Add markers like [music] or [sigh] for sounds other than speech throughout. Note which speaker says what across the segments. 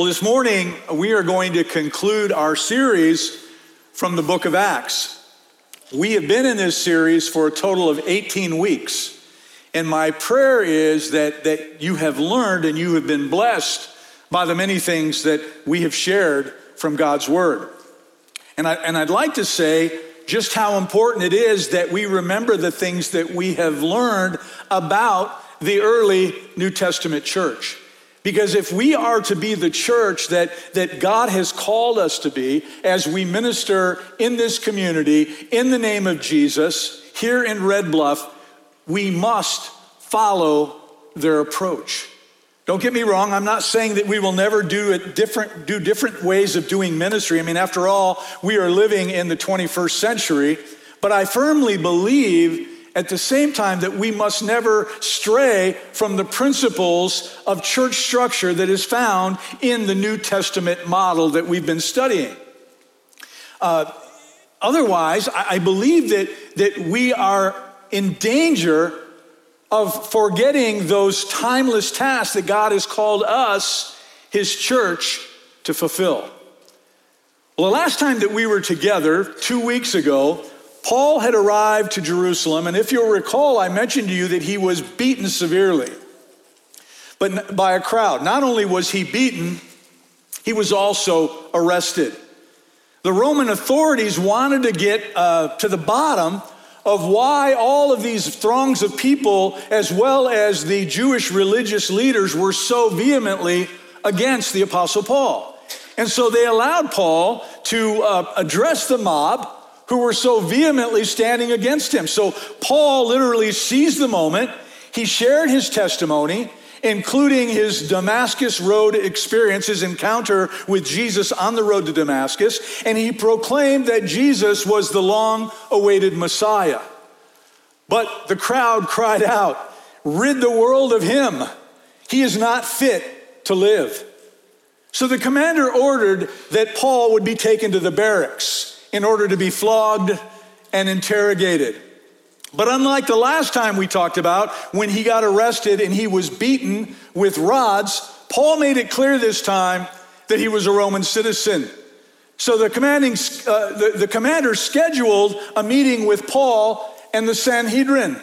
Speaker 1: Well, this morning we are going to conclude our series from the book of Acts. We have been in this series for a total of 18 weeks. And my prayer is that, that you have learned and you have been blessed by the many things that we have shared from God's Word. And, I, and I'd like to say just how important it is that we remember the things that we have learned about the early New Testament church. Because if we are to be the church that, that God has called us to be as we minister in this community in the name of Jesus here in Red Bluff, we must follow their approach. Don't get me wrong, I'm not saying that we will never do it different do different ways of doing ministry. I mean, after all, we are living in the 21st century, but I firmly believe at the same time that we must never stray from the principles of church structure that is found in the New Testament model that we've been studying. Uh, otherwise, I, I believe that, that we are in danger of forgetting those timeless tasks that God has called us, His church, to fulfill. Well, the last time that we were together, two weeks ago, Paul had arrived to Jerusalem, and if you'll recall, I mentioned to you that he was beaten severely but by a crowd. Not only was he beaten, he was also arrested. The Roman authorities wanted to get uh, to the bottom of why all of these throngs of people, as well as the Jewish religious leaders, were so vehemently against the Apostle Paul. And so they allowed Paul to uh, address the mob who were so vehemently standing against him. So Paul literally seized the moment. He shared his testimony, including his Damascus Road experience, his encounter with Jesus on the road to Damascus, and he proclaimed that Jesus was the long awaited Messiah. But the crowd cried out, Rid the world of him. He is not fit to live. So the commander ordered that Paul would be taken to the barracks in order to be flogged and interrogated. But unlike the last time we talked about, when he got arrested and he was beaten with rods, Paul made it clear this time that he was a Roman citizen. So the, commanding, uh, the, the commander scheduled a meeting with Paul and the Sanhedrin.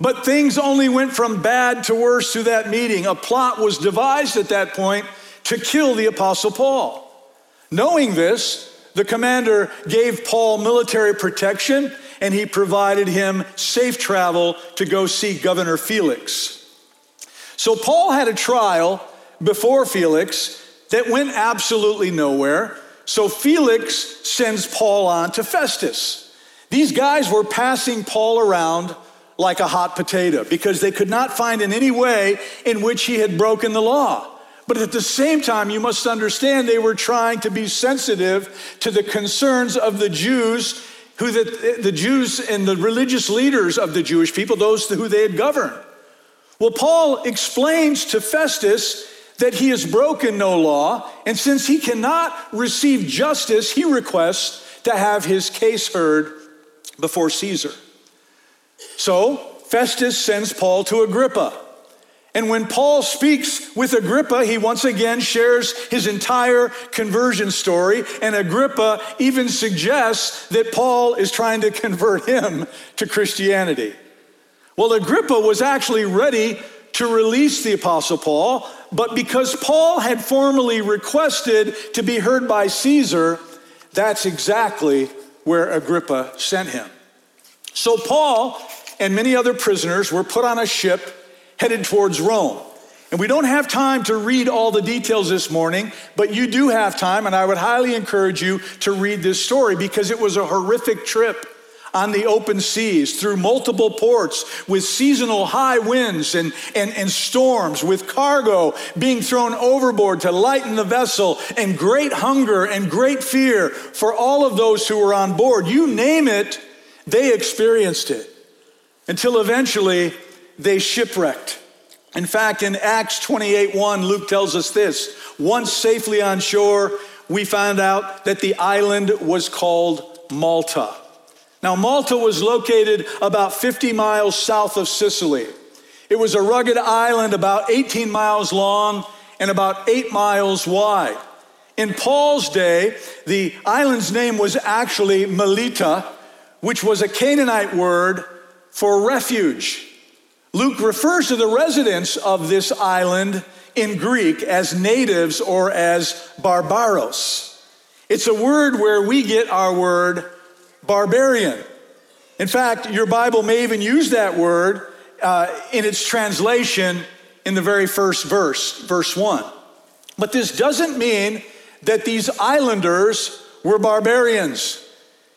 Speaker 1: But things only went from bad to worse through that meeting. A plot was devised at that point to kill the Apostle Paul. Knowing this, the commander gave Paul military protection and he provided him safe travel to go see Governor Felix. So Paul had a trial before Felix that went absolutely nowhere. So Felix sends Paul on to Festus. These guys were passing Paul around like a hot potato because they could not find in any way in which he had broken the law. But at the same time, you must understand they were trying to be sensitive to the concerns of the Jews, who the, the Jews and the religious leaders of the Jewish people, those who they had governed. Well, Paul explains to Festus that he has broken no law, and since he cannot receive justice, he requests to have his case heard before Caesar. So Festus sends Paul to Agrippa. And when Paul speaks with Agrippa, he once again shares his entire conversion story. And Agrippa even suggests that Paul is trying to convert him to Christianity. Well, Agrippa was actually ready to release the Apostle Paul, but because Paul had formally requested to be heard by Caesar, that's exactly where Agrippa sent him. So Paul and many other prisoners were put on a ship headed towards Rome. And we don't have time to read all the details this morning, but you do have time, and I would highly encourage you to read this story because it was a horrific trip on the open seas through multiple ports with seasonal high winds and, and, and storms, with cargo being thrown overboard to lighten the vessel, and great hunger and great fear for all of those who were on board. You name it, they experienced it until eventually they shipwrecked. In fact, in Acts 28 1, Luke tells us this once safely on shore, we found out that the island was called Malta. Now, Malta was located about 50 miles south of Sicily. It was a rugged island about 18 miles long and about eight miles wide. In Paul's day, the island's name was actually Melita, which was a Canaanite word for refuge. Luke refers to the residents of this island in Greek as natives or as barbaros. It's a word where we get our word barbarian. In fact, your Bible may even use that word uh, in its translation in the very first verse, verse 1. But this doesn't mean that these islanders were barbarians.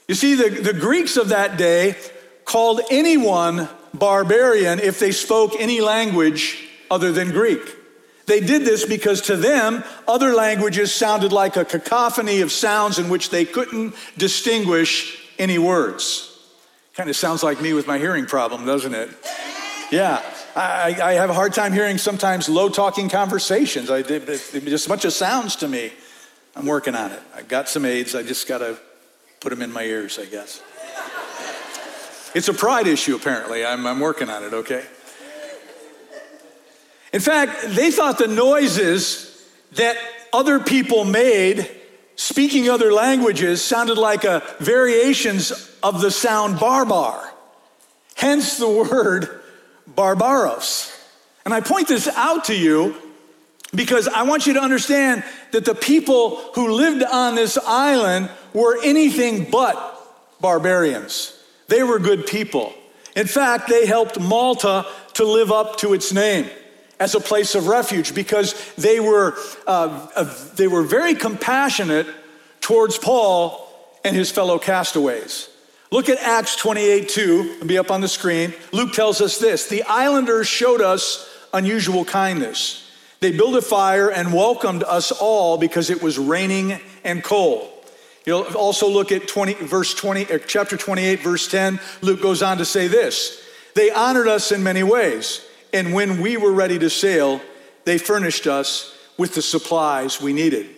Speaker 1: You see, the, the Greeks of that day called anyone barbarian if they spoke any language other than Greek. They did this because to them, other languages sounded like a cacophony of sounds in which they couldn't distinguish any words. Kind of sounds like me with my hearing problem, doesn't it? Yeah, I, I have a hard time hearing sometimes low talking conversations. I, just a bunch of sounds to me. I'm working on it. I've got some aids. I just got to put them in my ears, I guess. It's a pride issue, apparently. I'm, I'm working on it, okay? In fact, they thought the noises that other people made speaking other languages sounded like a variations of the sound barbar. Hence the word barbaros. And I point this out to you because I want you to understand that the people who lived on this island were anything but barbarians. They were good people. In fact, they helped Malta to live up to its name as a place of refuge because they were, uh, uh, they were very compassionate towards Paul and his fellow castaways. Look at Acts 28 2, it'll be up on the screen. Luke tells us this The islanders showed us unusual kindness. They built a fire and welcomed us all because it was raining and cold. You'll also look at 20, verse 20, uh, chapter 28, verse 10. Luke goes on to say this They honored us in many ways. And when we were ready to sail, they furnished us with the supplies we needed.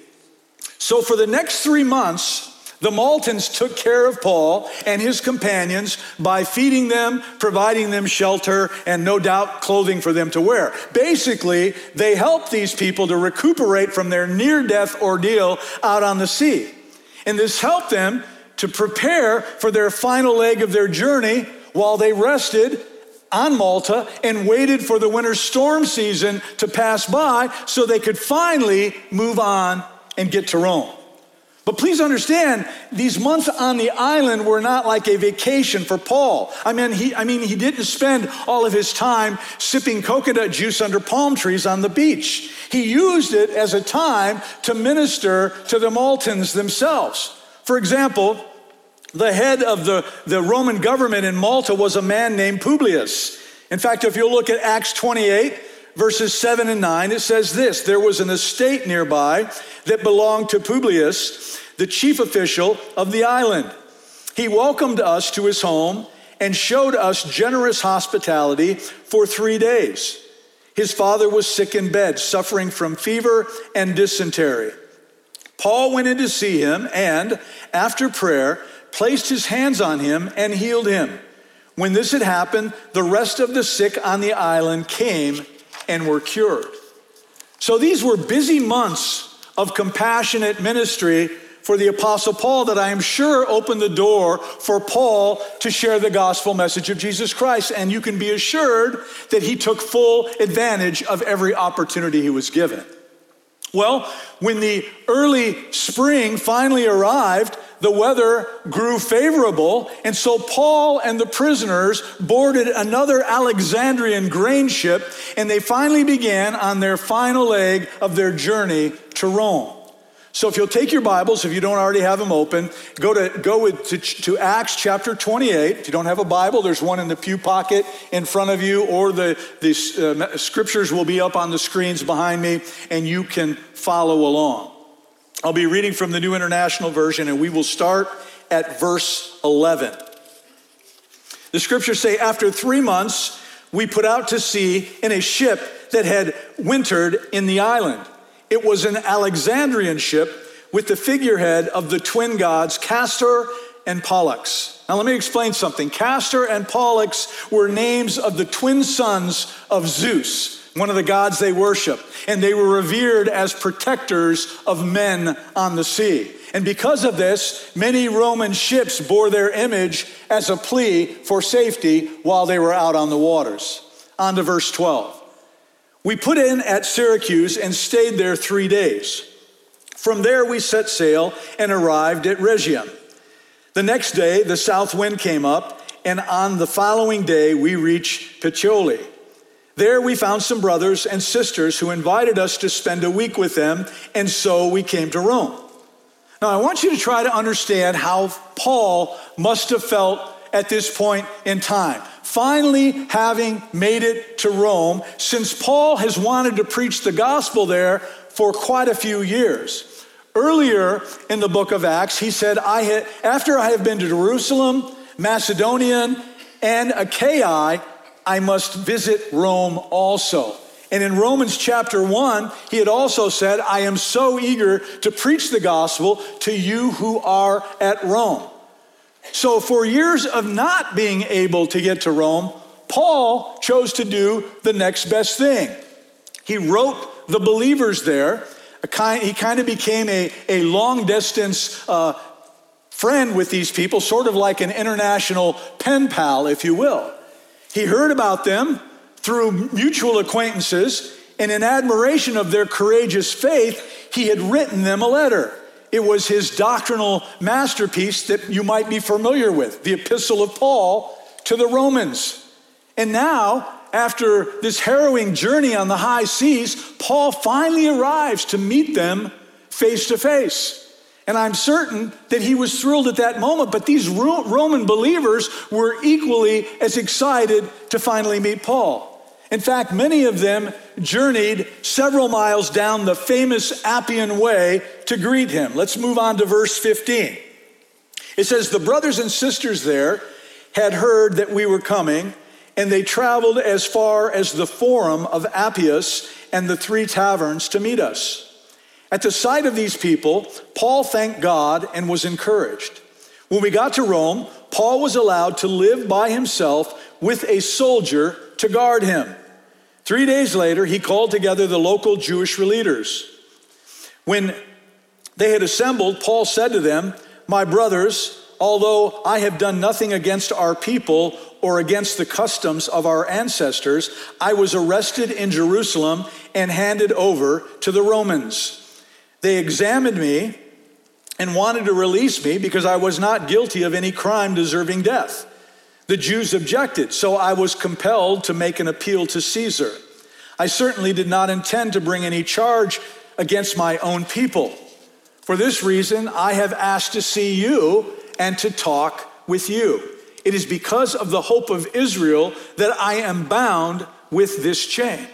Speaker 1: So for the next three months, the Maltans took care of Paul and his companions by feeding them, providing them shelter, and no doubt clothing for them to wear. Basically, they helped these people to recuperate from their near death ordeal out on the sea. And this helped them to prepare for their final leg of their journey while they rested on Malta and waited for the winter storm season to pass by so they could finally move on and get to Rome. But please understand, these months on the island were not like a vacation for Paul. I mean, he, I mean, he didn't spend all of his time sipping coconut juice under palm trees on the beach. He used it as a time to minister to the Maltans themselves. For example, the head of the, the Roman government in Malta was a man named Publius. In fact, if you look at Acts 28, verses 7 and 9, it says this There was an estate nearby that belonged to Publius, the chief official of the island. He welcomed us to his home and showed us generous hospitality for three days. His father was sick in bed, suffering from fever and dysentery. Paul went in to see him and, after prayer, placed his hands on him and healed him. When this had happened, the rest of the sick on the island came and were cured. So these were busy months of compassionate ministry for the Apostle Paul that I am sure opened the door for Paul to share the gospel message of Jesus Christ. And you can be assured that he took full advantage of every opportunity he was given. Well, when the early spring finally arrived, the weather grew favorable, and so Paul and the prisoners boarded another Alexandrian grain ship, and they finally began on their final leg of their journey to Rome. So if you'll take your Bibles, if you don't already have them open, go to go with, to, to, Acts chapter 28. If you don't have a Bible, there's one in the pew pocket in front of you, or the, the uh, scriptures will be up on the screens behind me, and you can follow along. I'll be reading from the New International Version, and we will start at verse 11. The scriptures say, After three months, we put out to sea in a ship that had wintered in the island. It was an Alexandrian ship with the figurehead of the twin gods Castor and Pollux. Now, let me explain something. Castor and Pollux were names of the twin sons of Zeus, one of the gods they worship, and they were revered as protectors of men on the sea. And because of this, many Roman ships bore their image as a plea for safety while they were out on the waters. On to verse 12. We put in at Syracuse and stayed there three days. From there, we set sail and arrived at Rhegium. The next day, the south wind came up, and on the following day, we reached Puteoli. There, we found some brothers and sisters who invited us to spend a week with them, and so we came to Rome. Now, I want you to try to understand how Paul must have felt at this point in time. Finally, having made it to Rome, since Paul has wanted to preach the gospel there for quite a few years. Earlier in the book of Acts, he said, I had, After I have been to Jerusalem, Macedonian, and Achaia, I must visit Rome also. And in Romans chapter 1, he had also said, I am so eager to preach the gospel to you who are at Rome. So, for years of not being able to get to Rome, Paul chose to do the next best thing. He wrote the believers there. Kind, he kind of became a, a long distance uh, friend with these people, sort of like an international pen pal, if you will. He heard about them through mutual acquaintances, and in admiration of their courageous faith, he had written them a letter. It was his doctrinal masterpiece that you might be familiar with, the Epistle of Paul to the Romans. And now, after this harrowing journey on the high seas, Paul finally arrives to meet them face to face. And I'm certain that he was thrilled at that moment, but these Roman believers were equally as excited to finally meet Paul. In fact, many of them journeyed several miles down the famous Appian Way to greet him. Let's move on to verse 15. It says, The brothers and sisters there had heard that we were coming, and they traveled as far as the Forum of Appius and the three taverns to meet us. At the sight of these people, Paul thanked God and was encouraged. When we got to Rome, Paul was allowed to live by himself with a soldier to guard him. Three days later, he called together the local Jewish leaders. When they had assembled, Paul said to them, My brothers, although I have done nothing against our people or against the customs of our ancestors, I was arrested in Jerusalem and handed over to the Romans. They examined me and wanted to release me because I was not guilty of any crime deserving death. The Jews objected, so I was compelled to make an appeal to Caesar. I certainly did not intend to bring any charge against my own people. For this reason, I have asked to see you and to talk with you. It is because of the hope of Israel that I am bound with this chain.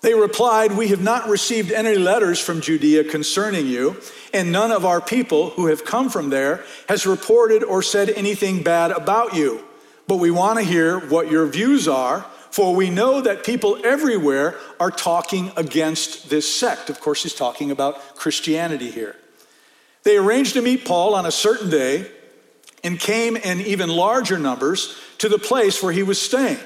Speaker 1: They replied, We have not received any letters from Judea concerning you, and none of our people who have come from there has reported or said anything bad about you but we want to hear what your views are, for we know that people everywhere are talking against this sect. Of course, he's talking about Christianity here. They arranged to meet Paul on a certain day and came in even larger numbers to the place where he was staying.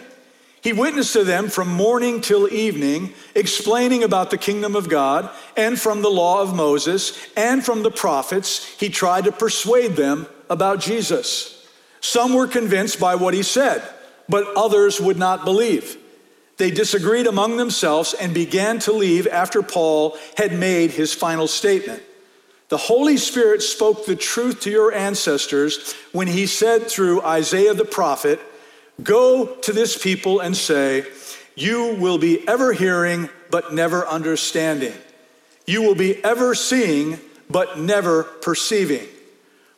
Speaker 1: He witnessed to them from morning till evening, explaining about the kingdom of God and from the law of Moses and from the prophets. He tried to persuade them about Jesus. Some were convinced by what he said, but others would not believe. They disagreed among themselves and began to leave after Paul had made his final statement. The Holy Spirit spoke the truth to your ancestors when he said through Isaiah the prophet, Go to this people and say, You will be ever hearing, but never understanding. You will be ever seeing, but never perceiving.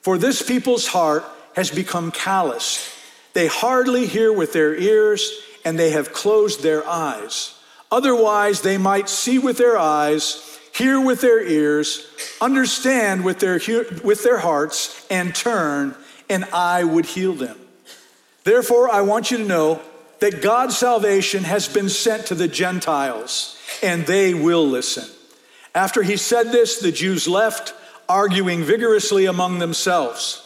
Speaker 1: For this people's heart has become callous. They hardly hear with their ears and they have closed their eyes. Otherwise, they might see with their eyes, hear with their ears, understand with their, with their hearts, and turn, and I would heal them. Therefore, I want you to know that God's salvation has been sent to the Gentiles, and they will listen. After he said this, the Jews left, arguing vigorously among themselves.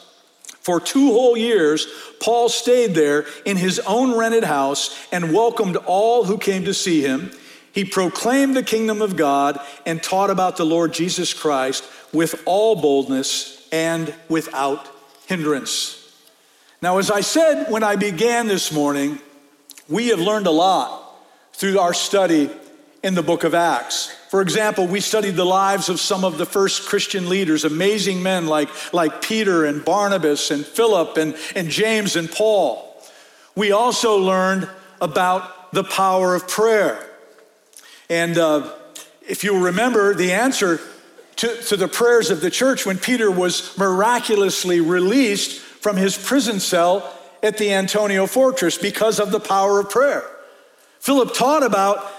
Speaker 1: For two whole years, Paul stayed there in his own rented house and welcomed all who came to see him. He proclaimed the kingdom of God and taught about the Lord Jesus Christ with all boldness and without hindrance. Now, as I said when I began this morning, we have learned a lot through our study in the book of Acts. For example, we studied the lives of some of the first Christian leaders, amazing men like, like Peter and Barnabas and Philip and, and James and Paul. We also learned about the power of prayer. And uh, if you remember the answer to, to the prayers of the church when Peter was miraculously released from his prison cell at the Antonia fortress because of the power of prayer. Philip taught about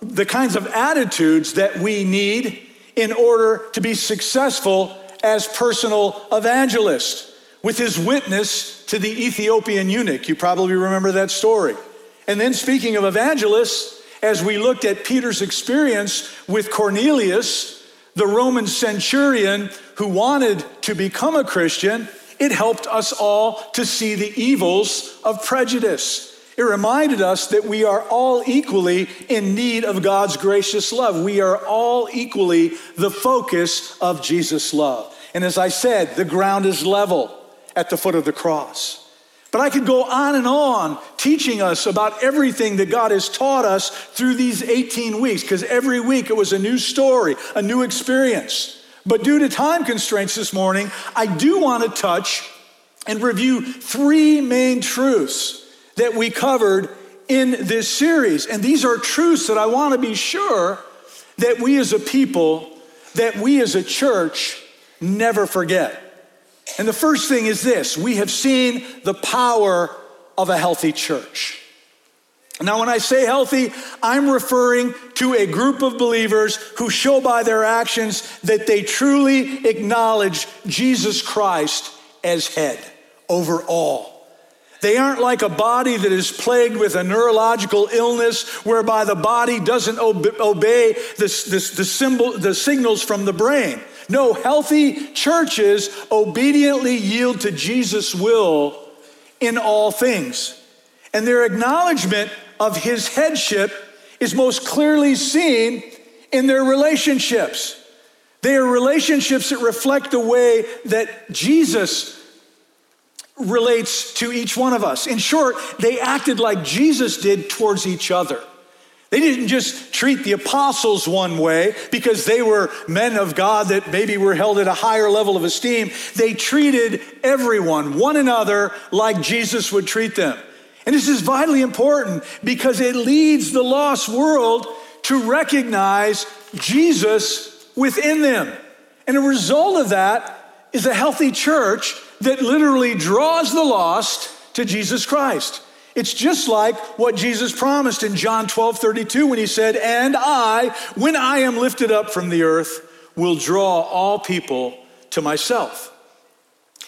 Speaker 1: the kinds of attitudes that we need in order to be successful as personal evangelists with his witness to the Ethiopian eunuch. You probably remember that story. And then, speaking of evangelists, as we looked at Peter's experience with Cornelius, the Roman centurion who wanted to become a Christian, it helped us all to see the evils of prejudice. It reminded us that we are all equally in need of God's gracious love. We are all equally the focus of Jesus' love. And as I said, the ground is level at the foot of the cross. But I could go on and on teaching us about everything that God has taught us through these 18 weeks, because every week it was a new story, a new experience. But due to time constraints this morning, I do want to touch and review three main truths that we covered in this series. And these are truths that I want to be sure that we as a people, that we as a church never forget. And the first thing is this we have seen the power of a healthy church. Now, when I say healthy, I'm referring to a group of believers who show by their actions that they truly acknowledge Jesus Christ as head over all. They aren't like a body that is plagued with a neurological illness whereby the body doesn't obey the, symbol, the signals from the brain. No, healthy churches obediently yield to Jesus' will in all things. And their acknowledgement of his headship is most clearly seen in their relationships. They are relationships that reflect the way that Jesus relates to each one of us. In short, they acted like Jesus did towards each other. They didn't just treat the apostles one way because they were men of God that maybe were held at a higher level of esteem. They treated everyone, one another, like Jesus would treat them. And this is vitally important because it leads the lost world to recognize Jesus within them. And a result of that is a healthy church that literally draws the lost to Jesus Christ. It's just like what Jesus promised in John 12 32 when he said, And I, when I am lifted up from the earth, will draw all people to myself.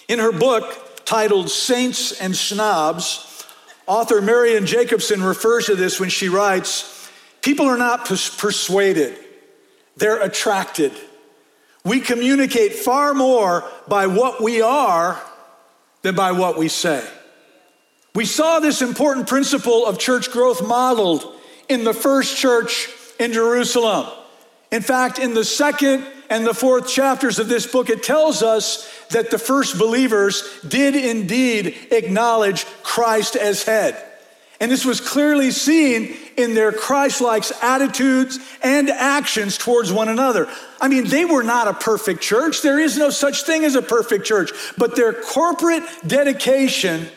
Speaker 1: In her book titled Saints and Snobs, author Marion Jacobsen refers to this when she writes People are not persuaded, they're attracted. We communicate far more by what we are than by what we say. We saw this important principle of church growth modeled in the first church in Jerusalem. In fact, in the second and the fourth chapters of this book, it tells us that the first believers did indeed acknowledge Christ as head. And this was clearly seen in their Christ like attitudes and actions towards one another. I mean, they were not a perfect church. There is no such thing as a perfect church, but their corporate dedication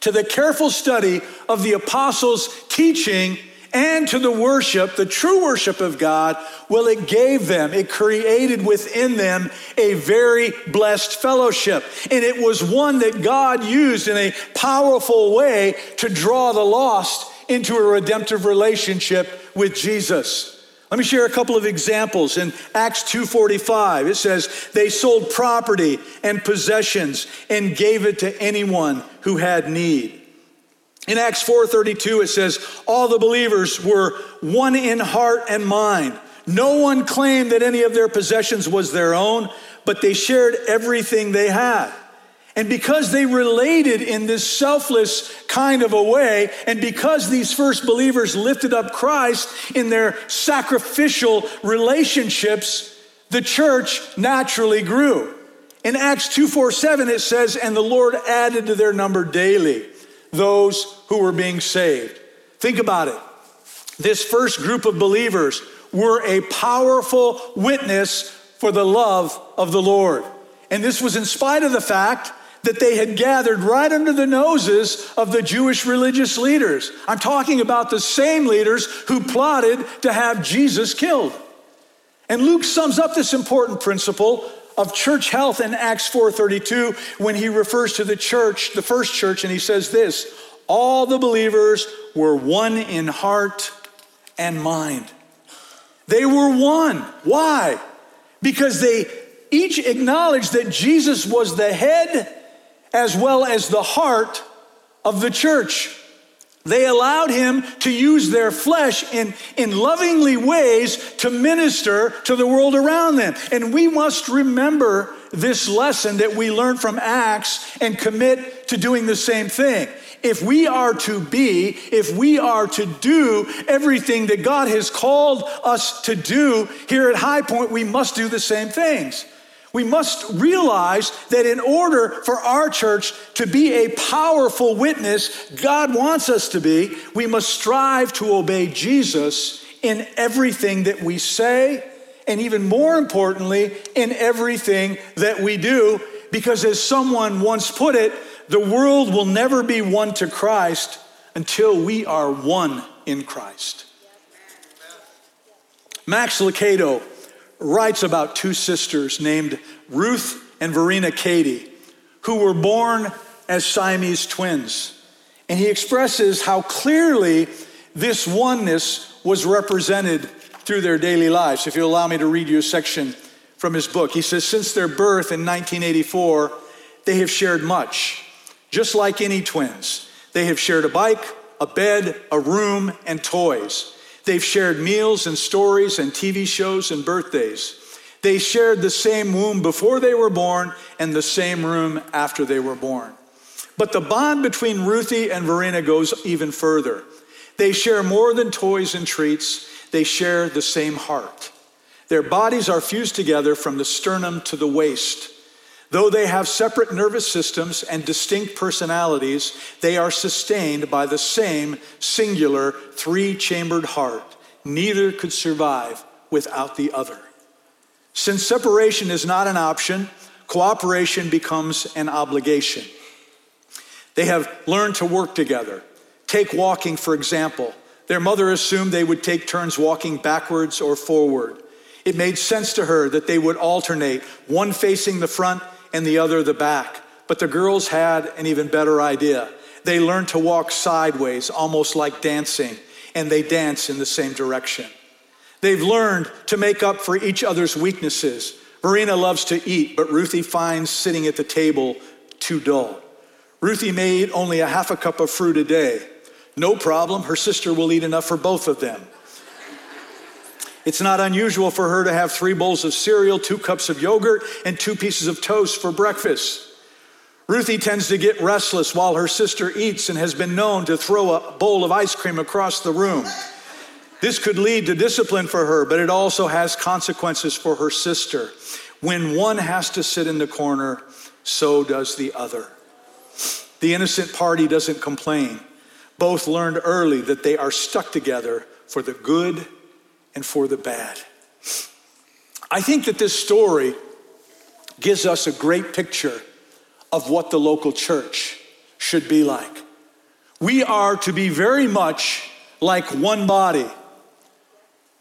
Speaker 1: to the careful study of the apostles' teaching and to the worship, the true worship of God, well, it gave them, it created within them a very blessed fellowship. And it was one that God used in a powerful way to draw the lost into a redemptive relationship with Jesus. Let me share a couple of examples. In Acts 2:45, it says, "They sold property and possessions and gave it to anyone who had need." In Acts 4:32 it says, "All the believers were one in heart and mind. No one claimed that any of their possessions was their own, but they shared everything they had." And because they related in this selfless kind of a way, and because these first believers lifted up Christ in their sacrificial relationships, the church naturally grew. In Acts 2:47 it says and the Lord added to their number daily those who were being saved. Think about it. This first group of believers were a powerful witness for the love of the Lord. And this was in spite of the fact that they had gathered right under the noses of the Jewish religious leaders. I'm talking about the same leaders who plotted to have Jesus killed. And Luke sums up this important principle of church health in Acts 4:32 when he refers to the church, the first church and he says this, all the believers were one in heart and mind. They were one. Why? Because they each acknowledged that Jesus was the head as well as the heart of the church. They allowed him to use their flesh in, in lovingly ways to minister to the world around them. And we must remember this lesson that we learned from Acts and commit to doing the same thing. If we are to be, if we are to do everything that God has called us to do here at High Point, we must do the same things. We must realize that in order for our church to be a powerful witness, God wants us to be, we must strive to obey Jesus in everything that we say, and even more importantly, in everything that we do. Because as someone once put it, the world will never be won to Christ until we are one in Christ. Max Lucado writes about two sisters named Ruth and Verena Cady, who were born as Siamese twins. And he expresses how clearly this oneness was represented through their daily lives. If you'll allow me to read you a section from his book, he says, Since their birth in 1984, they have shared much, just like any twins. They have shared a bike, a bed, a room, and toys. They've shared meals and stories and TV shows and birthdays. They shared the same womb before they were born and the same room after they were born. But the bond between Ruthie and Verena goes even further. They share more than toys and treats, they share the same heart. Their bodies are fused together from the sternum to the waist. Though they have separate nervous systems and distinct personalities, they are sustained by the same singular three chambered heart. Neither could survive without the other. Since separation is not an option, cooperation becomes an obligation. They have learned to work together. Take walking, for example. Their mother assumed they would take turns walking backwards or forward. It made sense to her that they would alternate, one facing the front and the other the back. But the girls had an even better idea. They learned to walk sideways, almost like dancing, and they dance in the same direction. They've learned to make up for each other's weaknesses. Verena loves to eat, but Ruthie finds sitting at the table too dull. Ruthie may eat only a half a cup of fruit a day. No problem, her sister will eat enough for both of them. It's not unusual for her to have three bowls of cereal, two cups of yogurt, and two pieces of toast for breakfast. Ruthie tends to get restless while her sister eats and has been known to throw a bowl of ice cream across the room. This could lead to discipline for her, but it also has consequences for her sister. When one has to sit in the corner, so does the other. The innocent party doesn't complain. Both learned early that they are stuck together for the good and for the bad. I think that this story gives us a great picture of what the local church should be like. We are to be very much like one body,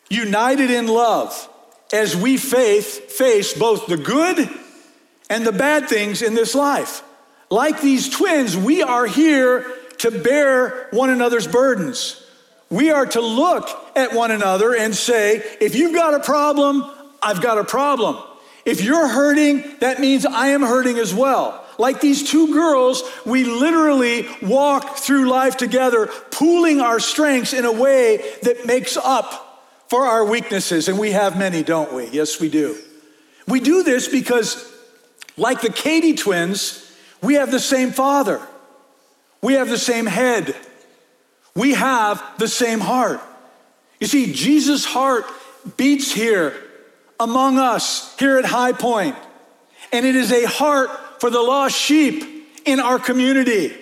Speaker 1: united in love, as we faith face both the good and the bad things in this life. Like these twins, we are here to bear one another's burdens. We are to look at one another and say, if you've got a problem, I've got a problem. If you're hurting, that means I am hurting as well. Like these two girls, we literally walk through life together, pooling our strengths in a way that makes up for our weaknesses. And we have many, don't we? Yes, we do. We do this because, like the Cady twins, We have the same Father. We have the same head. We have the same heart. You see, Jesus' heart beats here among us, here at High Point, and it is a heart for the lost sheep in our community.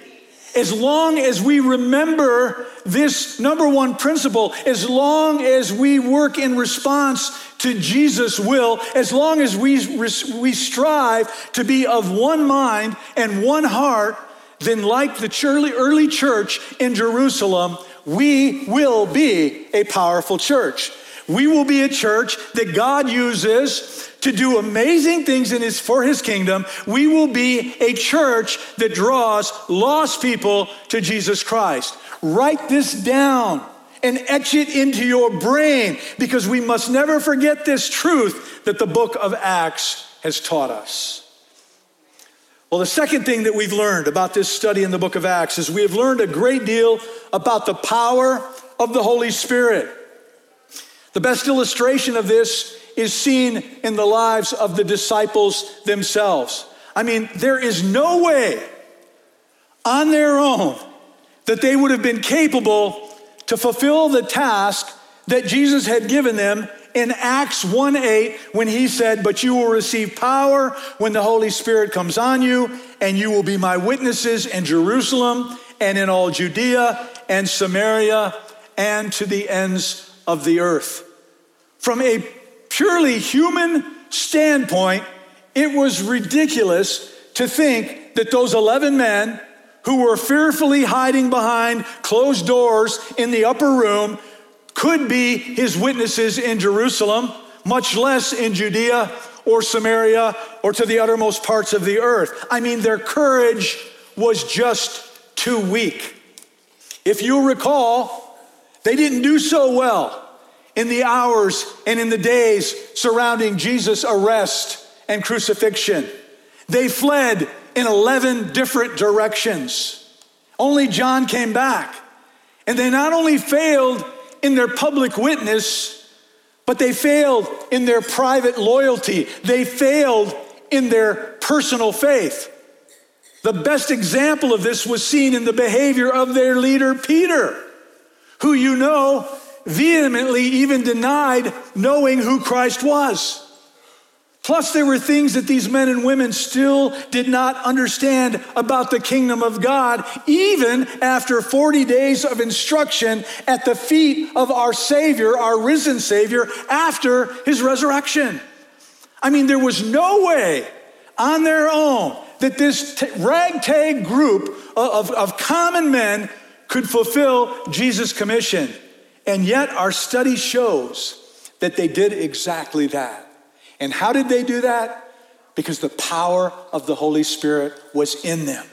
Speaker 1: As long as we remember this number one principle, as long as we work in response to Jesus' will, as long as we, we strive to be of one mind and one heart, then, like the early church in Jerusalem, we will be a powerful church. We will be a church that God uses to do amazing things in his, for his kingdom. We will be a church that draws lost people to Jesus Christ. Write this down and etch it into your brain because we must never forget this truth that the book of Acts has taught us. Well, the second thing that we've learned about this study in the book of Acts is we have learned a great deal about the power of the Holy Spirit. The best illustration of this is seen in the lives of the disciples themselves. I mean, there is no way on their own that they would have been capable to fulfill the task that Jesus had given them in Acts 1 8 when he said, But you will receive power when the Holy Spirit comes on you, and you will be my witnesses in Jerusalem and in all Judea and Samaria and to the ends of the earth. From a purely human standpoint, it was ridiculous to think that those 11 men who were fearfully hiding behind closed doors in the upper room could be his witnesses in Jerusalem, much less in Judea or Samaria or to the uttermost parts of the earth. I mean, their courage was just too weak. If you recall, they didn't do so well in the hours and in the days surrounding Jesus' arrest and crucifixion. They fled in 11 different directions. Only John came back. And they not only failed in their public witness, but they failed in their private loyalty. They failed in their personal faith. The best example of this was seen in the behavior of their leader, Peter, who you know vehemently even denied knowing who Christ was. Plus, there were things that these men and women still did not understand about the kingdom of God, even after 40 days of instruction at the feet of our Savior, our risen Savior, after his resurrection. I mean, there was no way on their own that this t- ragtag group of, of common men could fulfill Jesus' commission. And yet, our study shows that they did exactly that. And how did they do that? Because the power of the Holy Spirit was in them.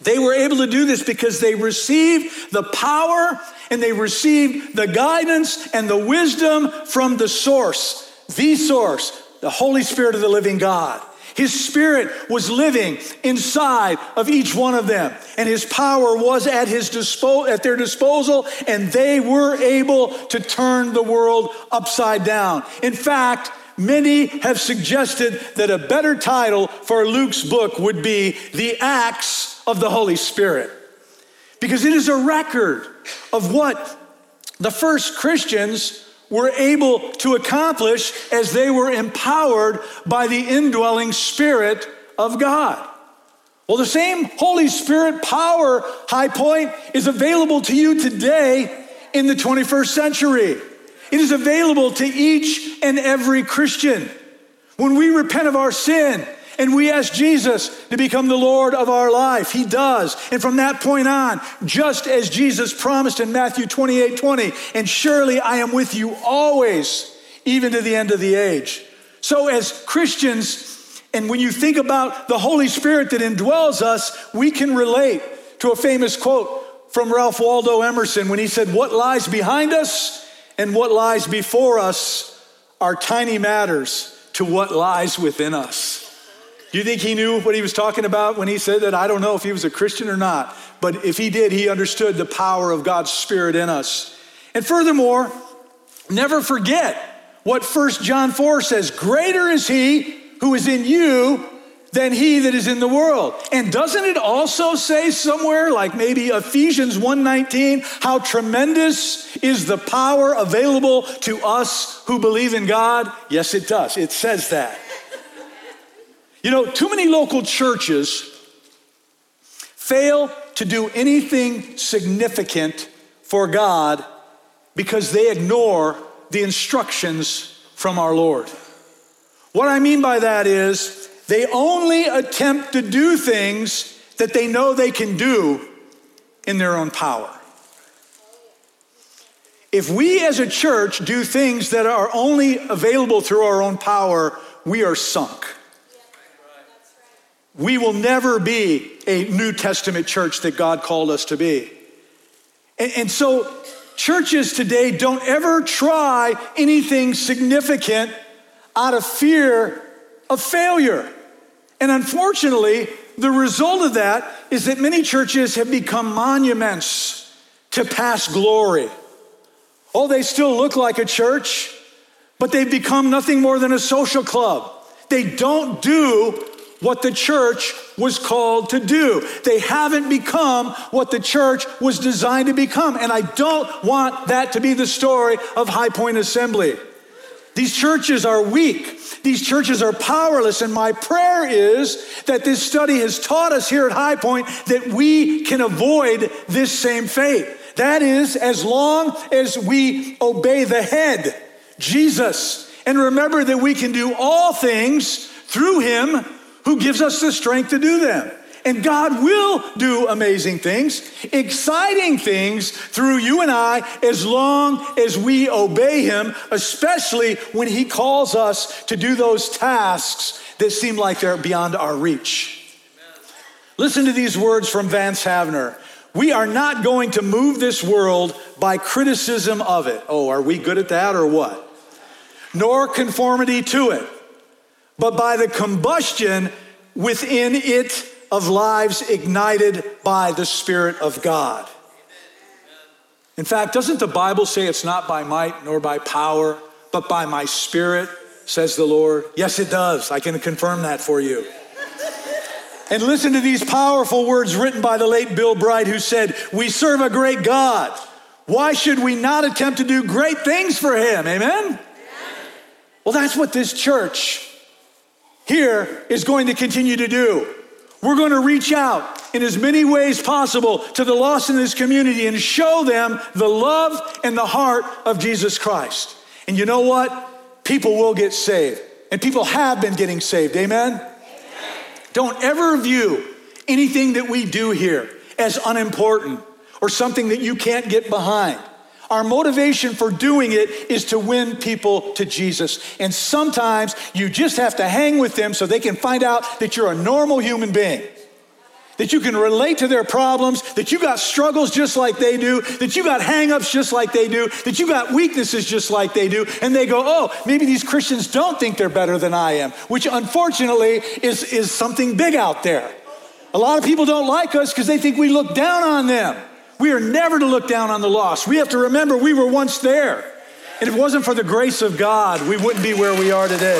Speaker 1: They were able to do this because they received the power and they received the guidance and the wisdom from the source, the source, the Holy Spirit of the living God. His spirit was living inside of each one of them, and his power was at, his dispo- at their disposal, and they were able to turn the world upside down. In fact, Many have suggested that a better title for Luke's book would be The Acts of the Holy Spirit, because it is a record of what the first Christians were able to accomplish as they were empowered by the indwelling Spirit of God. Well, the same Holy Spirit power, High Point, is available to you today in the 21st century. It is available to each and every Christian. When we repent of our sin and we ask Jesus to become the Lord of our life, He does. And from that point on, just as Jesus promised in Matthew 28 20, and surely I am with you always, even to the end of the age. So, as Christians, and when you think about the Holy Spirit that indwells us, we can relate to a famous quote from Ralph Waldo Emerson when he said, What lies behind us and what lies before us are tiny matters to what lies within us. Do you think he knew what he was talking about when he said that? I don't know if he was a Christian or not, but if he did, he understood the power of God's Spirit in us. And furthermore, never forget what 1 John 4 says Greater is he who is in you than he that is in the world. And doesn't it also say somewhere like maybe Ephesians 1:19 how tremendous is the power available to us who believe in God? Yes, it does. It says that. you know, too many local churches fail to do anything significant for God because they ignore the instructions from our Lord. What I mean by that is they only attempt to do things that they know they can do in their own power. If we as a church do things that are only available through our own power, we are sunk. We will never be a New Testament church that God called us to be. And, and so, churches today don't ever try anything significant out of fear of failure. And unfortunately, the result of that is that many churches have become monuments to past glory. Oh, they still look like a church, but they've become nothing more than a social club. They don't do what the church was called to do. They haven't become what the church was designed to become. And I don't want that to be the story of High Point Assembly. These churches are weak. These churches are powerless. And my prayer is that this study has taught us here at High Point that we can avoid this same fate. That is, as long as we obey the head, Jesus, and remember that we can do all things through him who gives us the strength to do them. And God will do amazing things, exciting things through you and I as long as we obey Him, especially when He calls us to do those tasks that seem like they're beyond our reach. Listen to these words from Vance Havner. We are not going to move this world by criticism of it. Oh, are we good at that or what? Nor conformity to it, but by the combustion within it of lives ignited by the Spirit of God. In fact, doesn't the Bible say it's not by might nor by power, but by my Spirit, says the Lord? Yes, it does. I can confirm that for you. And listen to these powerful words written by the late Bill Bright, who said, We serve a great God. Why should we not attempt to do great things for him? Amen? Well, that's what this church here is going to continue to do. We're going to reach out in as many ways possible to the lost in this community and show them the love and the heart of Jesus Christ. And you know what? People will get saved. And people have been getting saved. Amen? Amen? Don't ever view anything that we do here as unimportant or something that you can't get behind. Our motivation for doing it is to win people to Jesus. And sometimes you just have to hang with them so they can find out that you're a normal human being. That you can relate to their problems, that you got struggles just like they do, that you got hangups just like they do, that you got weaknesses just like they do, and they go, oh, maybe these Christians don't think they're better than I am, which unfortunately is, is something big out there. A lot of people don't like us because they think we look down on them. We are never to look down on the lost. We have to remember we were once there. And if it wasn't for the grace of God, we wouldn't be where we are today.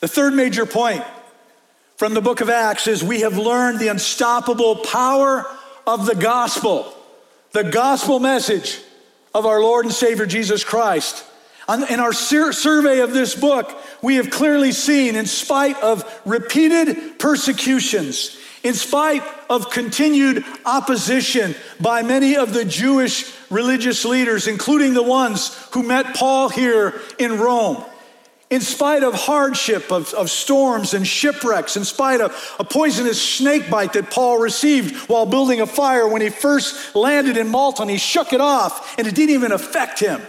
Speaker 1: The third major point from the book of Acts is we have learned the unstoppable power of the gospel, the gospel message of our Lord and Savior Jesus Christ. In our survey of this book, we have clearly seen, in spite of repeated persecutions, in spite of continued opposition by many of the Jewish religious leaders, including the ones who met Paul here in Rome, in spite of hardship, of, of storms and shipwrecks, in spite of a poisonous snake bite that Paul received while building a fire when he first landed in Malta and he shook it off and it didn't even affect him.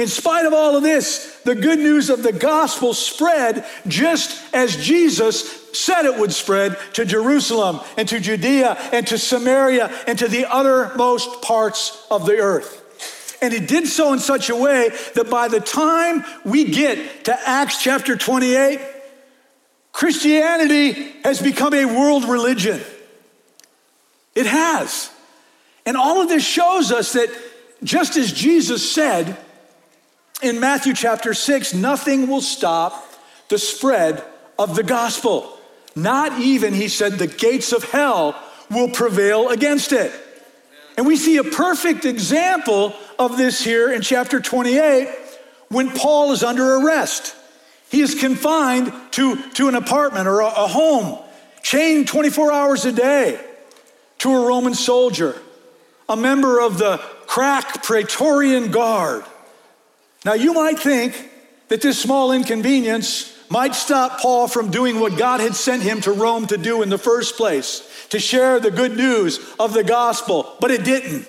Speaker 1: In spite of all of this, the good news of the gospel spread just as Jesus said it would spread to Jerusalem and to Judea and to Samaria and to the uttermost parts of the earth. And it did so in such a way that by the time we get to Acts chapter 28, Christianity has become a world religion. It has. And all of this shows us that just as Jesus said in Matthew chapter 6, nothing will stop the spread of the gospel. Not even, he said, the gates of hell will prevail against it. And we see a perfect example of this here in chapter 28 when Paul is under arrest. He is confined to, to an apartment or a, a home, chained 24 hours a day to a Roman soldier, a member of the crack Praetorian Guard. Now, you might think that this small inconvenience might stop Paul from doing what God had sent him to Rome to do in the first place to share the good news of the gospel, but it didn't.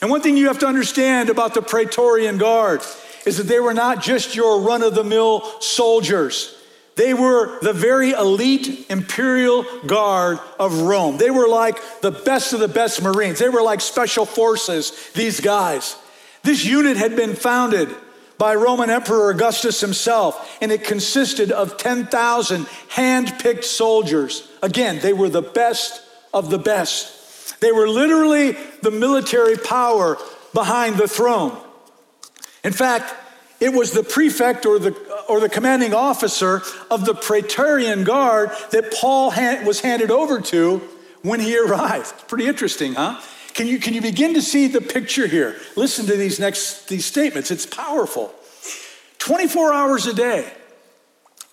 Speaker 1: And one thing you have to understand about the Praetorian Guard is that they were not just your run of the mill soldiers. They were the very elite imperial guard of Rome. They were like the best of the best Marines. They were like special forces, these guys. This unit had been founded by Roman Emperor Augustus himself, and it consisted of 10,000 hand picked soldiers. Again, they were the best of the best. They were literally the military power behind the throne. In fact, it was the prefect or the, or the commanding officer of the Praetorian Guard that Paul was handed over to when he [laughs] arrived. Pretty interesting, huh? Can you, can you begin to see the picture here? Listen to these next these statements. It's powerful. 24 hours a day,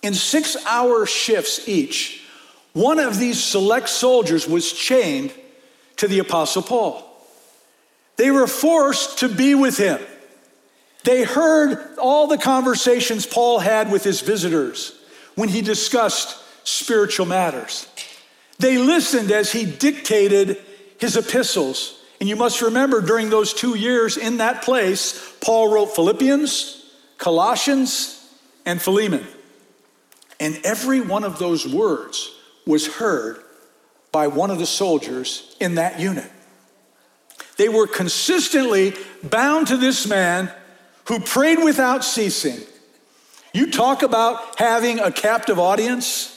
Speaker 1: in six hour shifts each, one of these select soldiers was chained to the Apostle Paul. They were forced to be with him. They heard all the conversations Paul had with his visitors when he discussed spiritual matters. They listened as he dictated his epistles. And you must remember during those two years in that place, Paul wrote Philippians, Colossians, and Philemon. And every one of those words was heard by one of the soldiers in that unit. They were consistently bound to this man who prayed without ceasing. You talk about having a captive audience.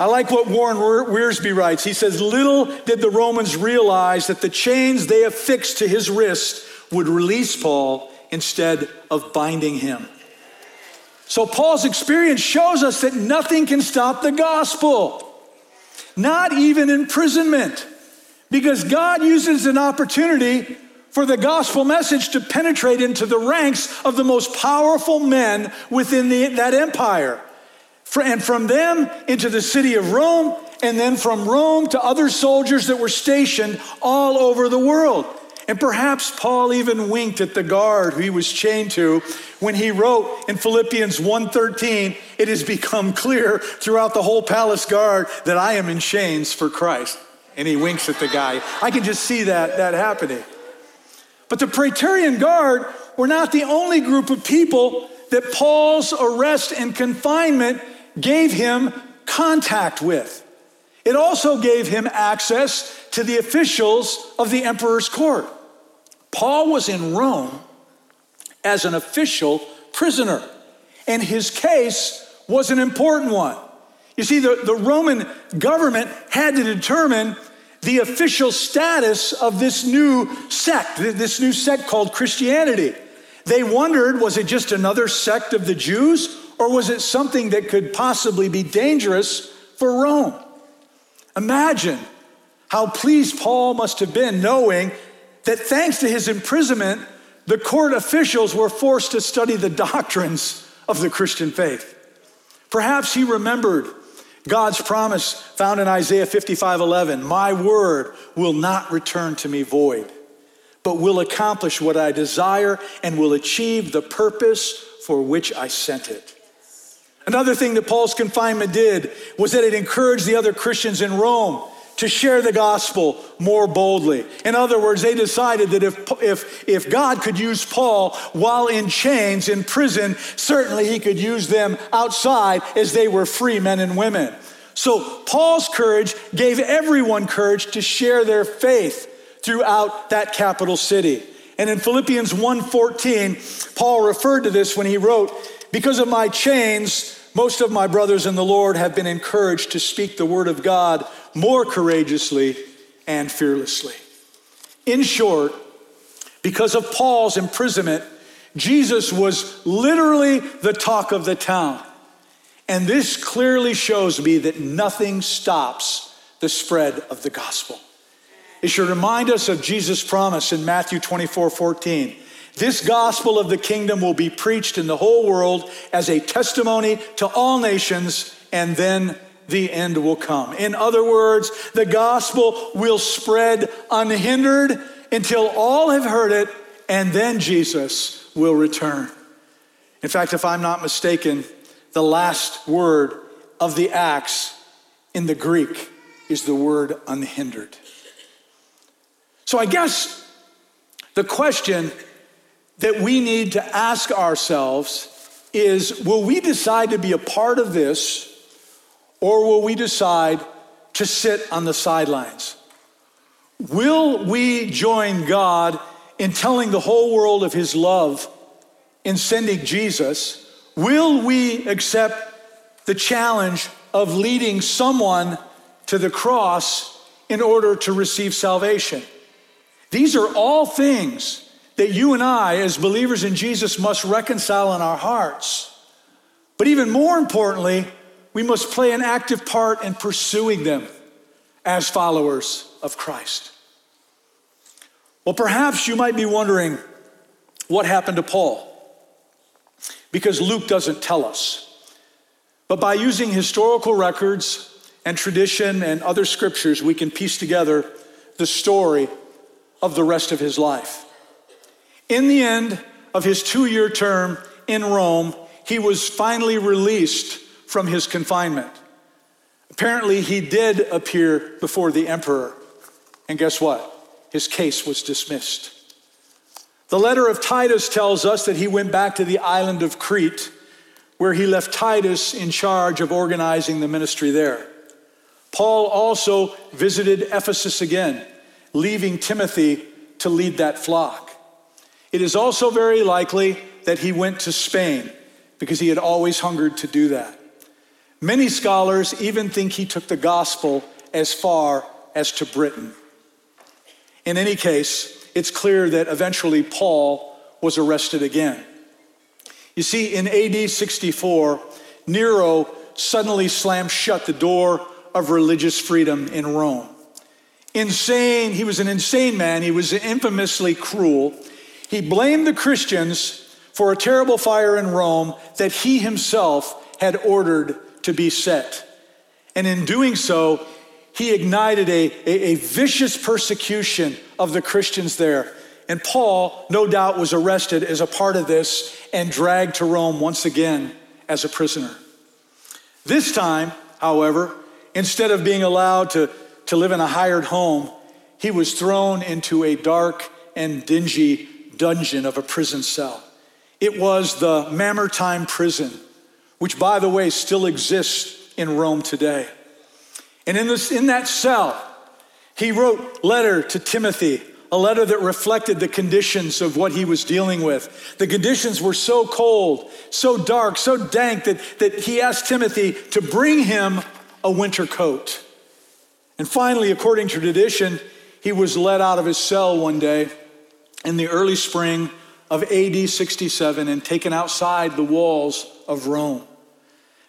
Speaker 1: I like what Warren Wiersbe writes. He says, Little did the Romans realize that the chains they affixed to his wrist would release Paul instead of binding him. So, Paul's experience shows us that nothing can stop the gospel, not even imprisonment, because God uses an opportunity for the gospel message to penetrate into the ranks of the most powerful men within the, that empire and from them into the city of Rome, and then from Rome to other soldiers that were stationed all over the world. And perhaps Paul even winked at the guard he was chained to when he wrote in Philippians 1:13, "It has become clear throughout the whole palace guard that I am in chains for Christ." And he winks at the guy. I can just see that that happening. But the Praetorian Guard were not the only group of people that Paul's arrest and confinement gave him contact with. It also gave him access to the officials of the emperor's court. Paul was in Rome as an official prisoner, and his case was an important one. You see, the, the Roman government had to determine the official status of this new sect, this new sect called Christianity. They wondered was it just another sect of the Jews, or was it something that could possibly be dangerous for Rome? Imagine how pleased Paul must have been knowing that thanks to his imprisonment, the court officials were forced to study the doctrines of the Christian faith. Perhaps he remembered God's promise found in Isaiah 55 11 My word will not return to me void, but will accomplish what I desire and will achieve the purpose for which I sent it. Another thing that Paul's confinement did was that it encouraged the other Christians in Rome to share the gospel more boldly. In other words, they decided that if, if, if God could use Paul while in chains in prison, certainly he could use them outside as they were free men and women. So Paul's courage gave everyone courage to share their faith throughout that capital city. And in Philippians 1:14, Paul referred to this when he wrote, "Because of my chains, most of my brothers in the Lord have been encouraged to speak the word of God more courageously and fearlessly. In short, Because of Paul's imprisonment, Jesus was literally the talk of the town. And this clearly shows me that nothing stops the spread of the gospel. It should remind us of Jesus' promise in Matthew 24 14. This gospel of the kingdom will be preached in the whole world as a testimony to all nations, and then the end will come. In other words, the gospel will spread unhindered until all have heard it, and then Jesus will return. In fact, if I'm not mistaken, the last word of the Acts in the Greek is the word unhindered. So I guess the question that we need to ask ourselves is will we decide to be a part of this or will we decide to sit on the sidelines? Will we join God in telling the whole world of his love in sending Jesus? Will we accept the challenge of leading someone to the cross in order to receive salvation? These are all things that you and I, as believers in Jesus, must reconcile in our hearts. But even more importantly, we must play an active part in pursuing them as followers of Christ. Well, perhaps you might be wondering what happened to Paul, because Luke doesn't tell us. But by using historical records and tradition and other scriptures, we can piece together the story of the rest of his life. In the end of his two year term in Rome, he was finally released from his confinement. Apparently, he did appear before the emperor. And guess what? His case was dismissed. The letter of Titus tells us that he went back to the island of Crete, where he left Titus in charge of organizing the ministry there. Paul also visited Ephesus again, leaving Timothy to lead that flock. It is also very likely that he went to Spain because he had always hungered to do that. Many scholars even think he took the gospel as far as to Britain. In any case, it's clear that eventually Paul was arrested again. You see, in AD 64, Nero suddenly slammed shut the door of religious freedom in Rome. Insane, he was an insane man, he was infamously cruel, he blamed the Christians for a terrible fire in Rome that he himself had ordered to be set. And in doing so, he ignited a, a, a, vicious persecution of the Christians there. And Paul, no doubt, was arrested as a part of this and dragged to Rome once again as a prisoner. This time, however, instead of being allowed to, to live in a hired home, he was thrown into a dark and dingy dungeon of a prison cell. It was the Mamertine prison, which, by the way, still exists in Rome today. And in, this, in that cell, he wrote letter to Timothy, a letter that reflected the conditions of what he was dealing with. The conditions were so cold, so dark, so dank that, that he asked Timothy to bring him a winter coat. And finally, according to tradition, he was let out of his cell one day in the early spring of AD 67 and taken outside the walls of Rome.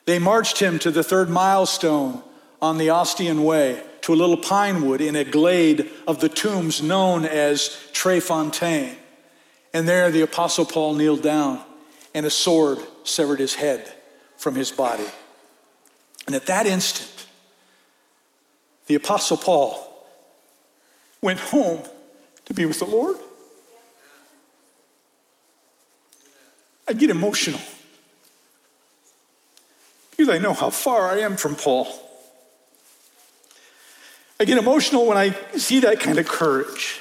Speaker 1: They marched him to the third milestone on the Ostian Way, to a little pine wood in a glade of the tombs known as Tre Fontane. And there the Apostle Paul kneeled down, and a sword severed his head from his body. And at that instant, the Apostle Paul went home to be with the Lord. I get emotional because I know how far I am from Paul. I get emotional when I see that kind of courage.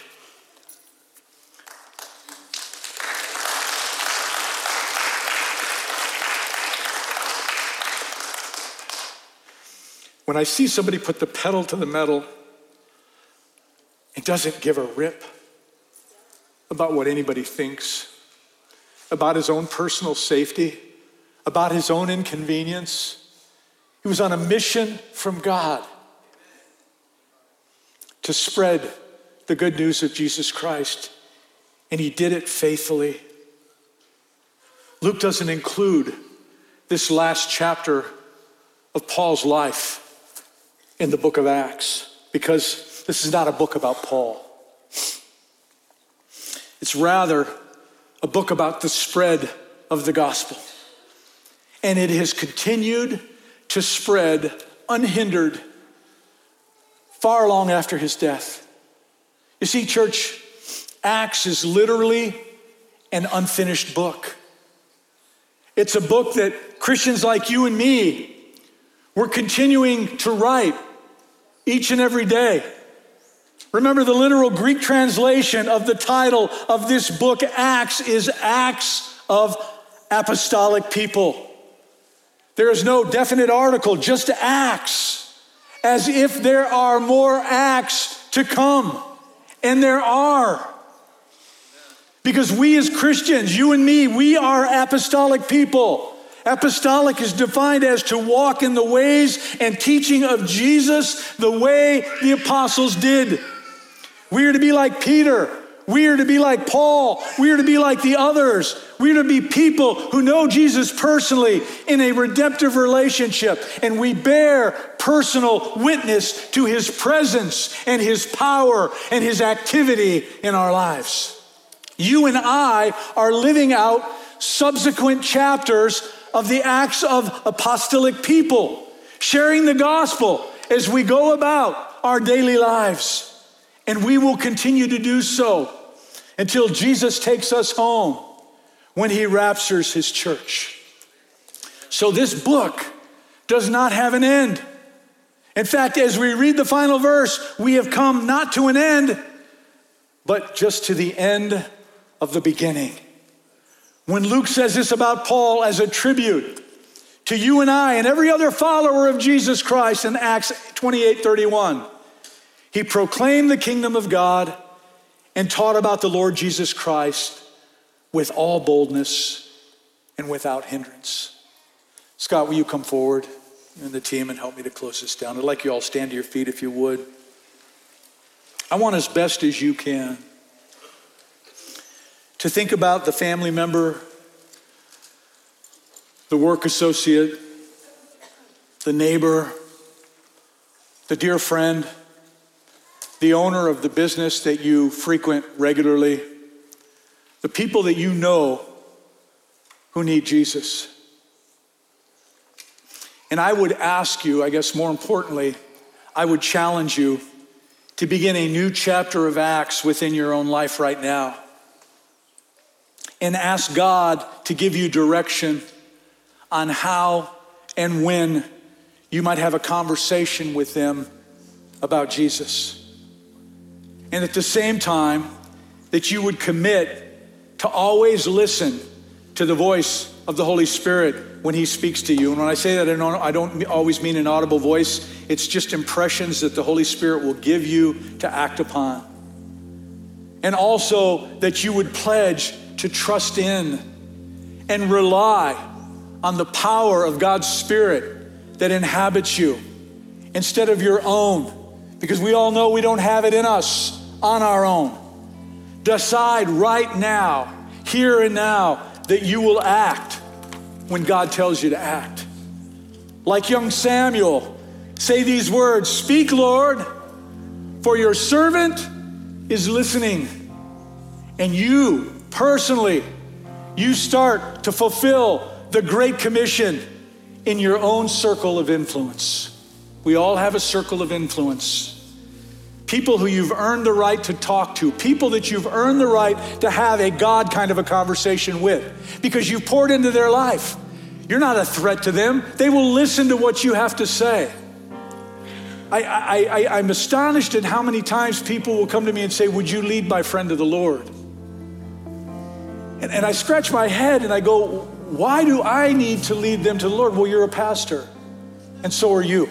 Speaker 1: When I see somebody put the pedal to the metal and doesn't give a rip about what anybody thinks about his own personal safety, about his own inconvenience. He was on a mission from God to spread the good news of Jesus Christ, and he did it faithfully. Luke doesn't include this last chapter of Paul's life in the book of Acts because this is not a book about Paul. It's rather a book about the spread of the gospel. And it has continued to spread unhindered far long after his death. You see, church, Acts is literally an unfinished book. It's a book that Christians like you and me we're continuing to write each and every day. Remember, the literal Greek translation of the title of this book, Acts, is Acts of Apostolic People. There is no definite article, just Acts, as if there are more Acts to come. And there are. Because we as Christians, you and me, we are apostolic people. Apostolic is defined as to walk in the ways and teaching of Jesus the way the apostles did. We are to be like Peter. We are to be like Paul. We are to be like the others. We are to be people who know Jesus personally in a redemptive relationship. And we bear personal witness to his presence and his power and his activity in our lives. You and I are living out subsequent chapters of the acts of apostolic people, sharing the gospel as we go about our daily lives. And we will continue to do so until Jesus takes us home when he raptures his church. So this book does not have an end. In fact, as we read the final verse, we have come not to an end, but just to the end of the beginning. When Luke says this about Paul as a tribute to you and I and every other follower of Jesus Christ in Acts 28 31, he proclaimed the kingdom of God and taught about the Lord Jesus Christ with all boldness and without hindrance. Scott, will you come forward and the team and help me to close this down? I'd like you all stand to your feet if you would. I want as best as you can to think about the family member, the work associate, the neighbor, the dear friend, the owner of the business that you frequent regularly, the people that you know who need Jesus. And I would ask you, I guess more importantly, I would challenge you to begin a new chapter of Acts within your own life right now and ask God to give you direction on how and when you might have a conversation with them about Jesus. And at the same time, that you would commit to always listen to the voice of the Holy Spirit when He speaks to you. And when I say that, I don't, I don't always mean an audible voice, it's just impressions that the Holy Spirit will give you to act upon. And also that you would pledge to trust in and rely on the power of God's Spirit that inhabits you instead of your own, because we all know we don't have it in us on our own. Decide right now, here and now, that you will act when God tells you to act. Like young Samuel, say these words Speak, Lord, for your servant is listening. And you personally, you start to fulfill the Great Commission in your own circle of influence. We all have a circle of influence. People who you've earned the right to talk to, people that you've earned the right to have a God kind of a conversation with because you've poured into their life. You're not a threat to them, they will listen to what you have to say. I, am astonished at how many times people will come to me and say, Would you lead my friend to the Lord? And, and I scratch my head and I go, why do I need to lead them to the Lord? Well, you're a pastor, and so are you.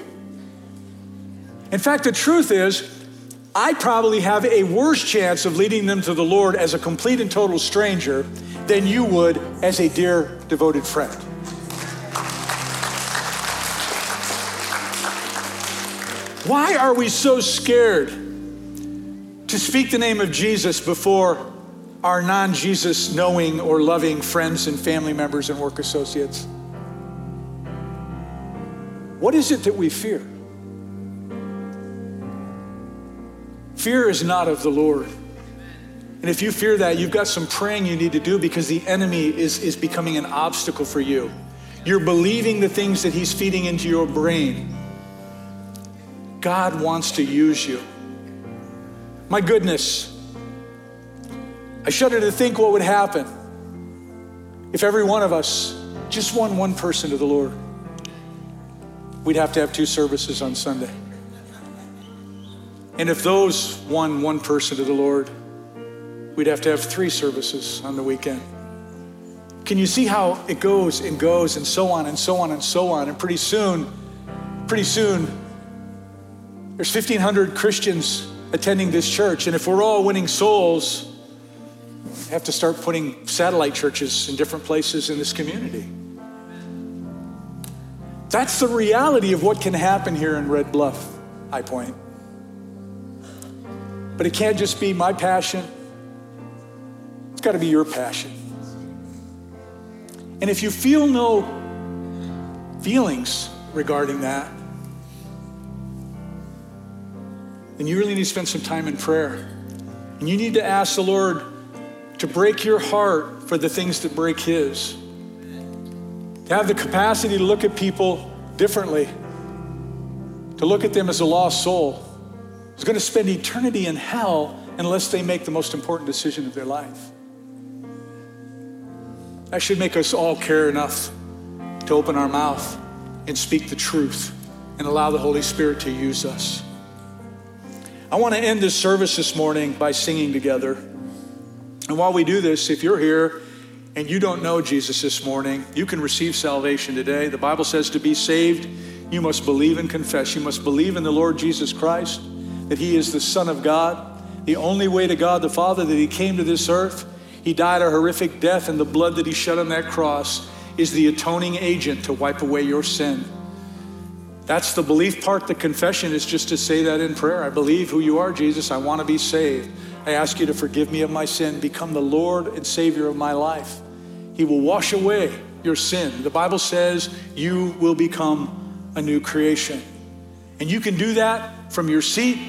Speaker 1: In fact, the truth is, I probably have a worse chance of leading them to the Lord as a complete and total stranger than you would as a dear, devoted friend. Why are we so scared to speak the name of Jesus before our non Jesus knowing or loving friends and family members and work associates? What is it that we fear? Fear is not of the Lord. And if you fear that, you've got some praying you need to do because the enemy is, is becoming an obstacle for you. You're believing the things that he's feeding into your brain. God wants to use you. My goodness, I shudder to think what would happen if every one of us just won one person to the Lord. We'd have to have two services on Sunday. And if those won one person to the Lord, we'd have to have three services on the weekend. Can you see how it goes and goes and so on and so on and so on? And pretty soon, pretty soon, there's 1,500 Christians attending this church. And if we're all winning souls, we have to start putting satellite churches in different places in this community. That's the reality of what can happen here in Red Bluff, High Point. But it can't just be my passion, it's got to be your passion. And if you feel no feelings regarding that, then you really need to spend some time in prayer. And you need to ask the Lord to break your heart for the things that break His. To have the capacity to look at people differently, to look at them as a lost soul who's going to spend eternity in hell unless they make the most important decision of their life. That should make us all care enough to open our mouth and speak the truth and allow the Holy Spirit to use us. I want to end this service this morning by singing together. And while we do this, if you're here and you don't know Jesus this morning, you can receive salvation today. The Bible says to be saved, you must believe and confess. You must believe in the Lord Jesus Christ, that He is the Son of God, the only way to God the Father, that He came to this earth. He died a horrific death, and the blood that He shed on that cross is the atoning agent to wipe away your sin. That's the belief part. The confession is just to say that in prayer. I believe who you are, Jesus. I want to be saved. I ask you to forgive me of my sin, become the Lord and Savior of my life. He will wash away your sin. The Bible says you will become a new creation. And you can do that from your seat.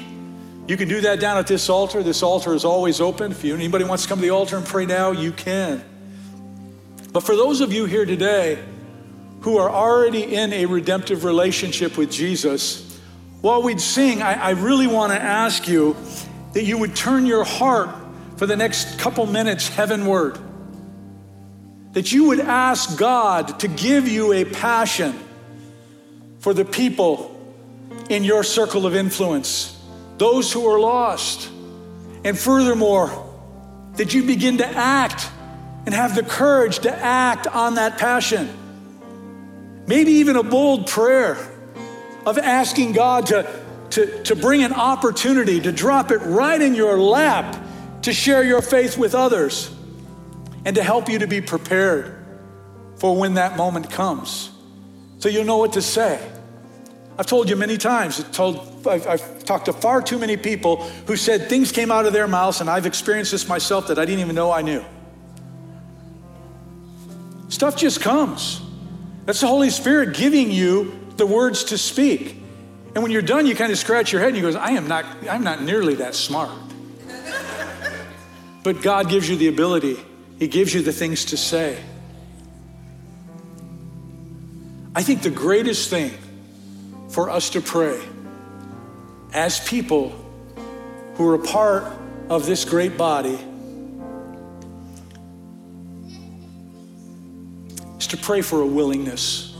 Speaker 1: You can do that down at this altar. This altar is always open. If you, anybody wants to come to the altar and pray now, you can. But for those of you here today who are already in a redemptive relationship with Jesus, while we'd sing, I, I really want to ask you that you would turn your heart for the next couple minutes heavenward. That you would ask God to give you a passion for the people in your circle of influence, those who are lost. And furthermore, that you begin to act and have the courage to act on that passion. Maybe even a bold prayer of asking God to, to, to bring an opportunity, to drop it right in your lap to share your faith with others and to help you to be prepared for when that moment comes. So you'll know what to say. I've told you many times, I've, told, I've, I've, talked to far too many people who said things came out of their mouths, and I've experienced this myself that I didn't even know I knew. Stuff just comes. That's the Holy Spirit giving you the words to speak. And when you're done, you kind of scratch your head and you go, I am not, I'm not nearly that smart. but God gives you the ability, He gives you the things to say. I think the greatest thing for us to pray as people who are a part of this great body is to pray for a willingness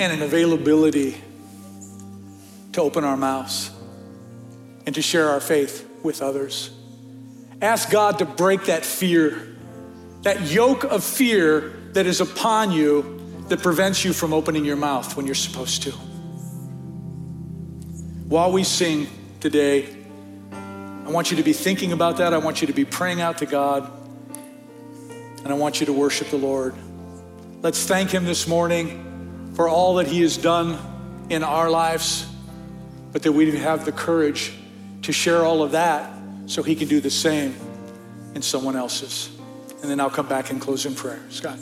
Speaker 1: and an availability to open our mouths and to share our faith with others. Ask God to break that fear, that yoke of fear that is upon you that prevents you from opening your mouth when you're supposed to. While we sing today, I want you to be thinking about that. I want you to be praying out to God. And I want you to worship the Lord. Let's thank Him this morning for all that He has done in our lives, but that we have the courage to share all of that so He can do the same
Speaker 2: in someone else's. And then I'll come back and close in prayer. Scott.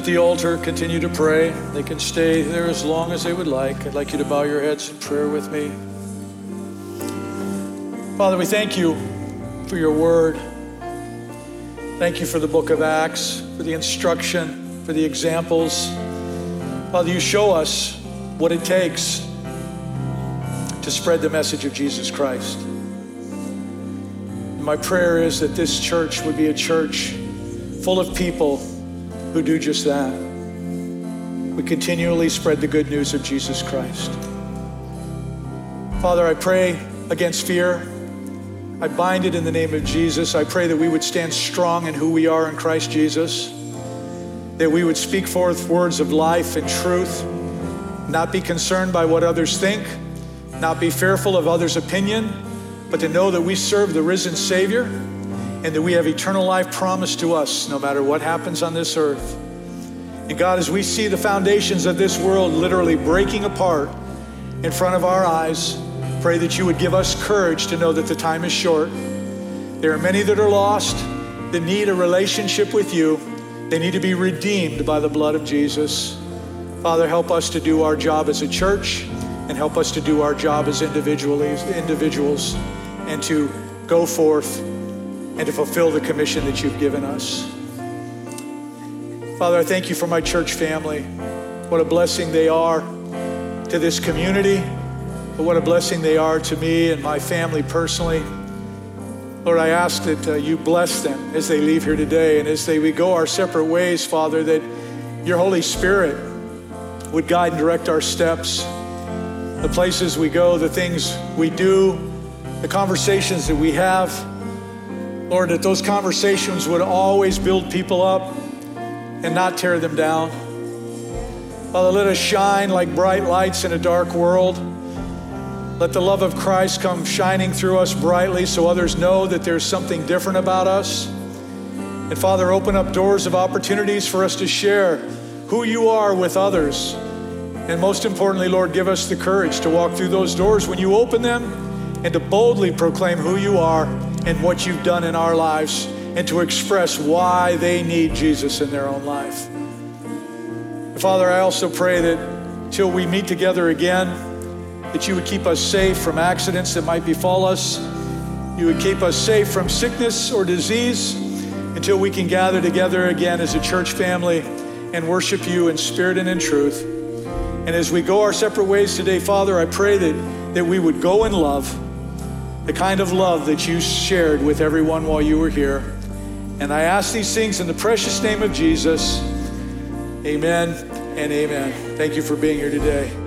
Speaker 2: At the altar continue to pray. They can stay there as long as they would like. I'd like you to bow your heads in prayer with me. Father, we thank you for your word. Thank you for the book of Acts, for the instruction, for the examples. Father, you show us what it takes
Speaker 1: to spread the message of Jesus Christ. My prayer is that this church would be a church full of people who do just that. We continually spread the good news of Jesus Christ. Father, I pray against fear. I bind it in the name of Jesus. I pray that we would stand strong in who we are in Christ Jesus, that we would speak forth words of life and truth, not be concerned by what others think, not be fearful of others' opinion, but to know that we serve the risen Savior and that we have eternal life promised to us no matter what happens on this earth. And God, as we see the foundations of this world literally breaking apart in front of our eyes, Pray that you would give us courage to know that the time is short. There are many that are lost that need a relationship with you. They need to be redeemed by the blood of Jesus. Father, help us to do our job as a church and help us to do our job as individuals and to go forth and to fulfill the commission that you've given us. Father, I thank you for my church family. What a blessing they are to this community but what a blessing they are to me and my family personally. Lord, I ask that uh, you bless them as they leave here today and as they we go our separate ways, Father, that your Holy Spirit would guide and direct our steps, the places we go, the things we do, the conversations that we have. Lord, that those conversations would always build people up and not tear them down. Father, let us shine like bright lights in a dark world. Let the love of Christ come shining through us brightly so others know that there's something different about us. And Father, open up doors of opportunities for us to share who you are with others. And most importantly, Lord, give us the courage to walk through those doors when you open them and to boldly proclaim who you are and what you've done in our lives and to express why they need Jesus in their own life. Father, I also pray that till we meet together again, that you would keep us safe from accidents that might befall us. You would keep us safe from sickness or disease until we can gather together again as a church family and worship you in spirit and in truth. And as we go our separate ways today, Father, I pray that, that we would go in love, the kind of love that you shared with everyone while you were here. And I ask these things in the precious name of Jesus. Amen and amen. Thank you for being here today.